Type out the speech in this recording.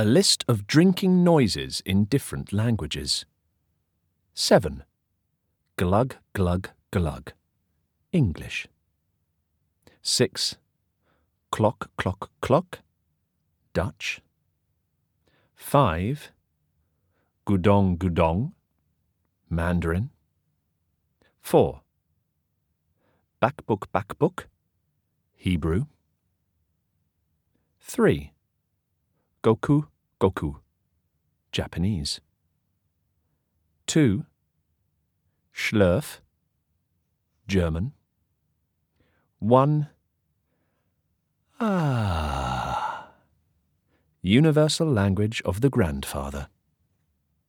A list of drinking noises in different languages. 7. Glug, glug, glug. English. 6. Clock, clock, clock. Dutch. 5. Gudong, gudong. Mandarin. 4. Backbook, backbook. Hebrew. 3. Goku, Goku, Japanese. 2. Schlurf, German. 1. Ah. Universal language of the grandfather.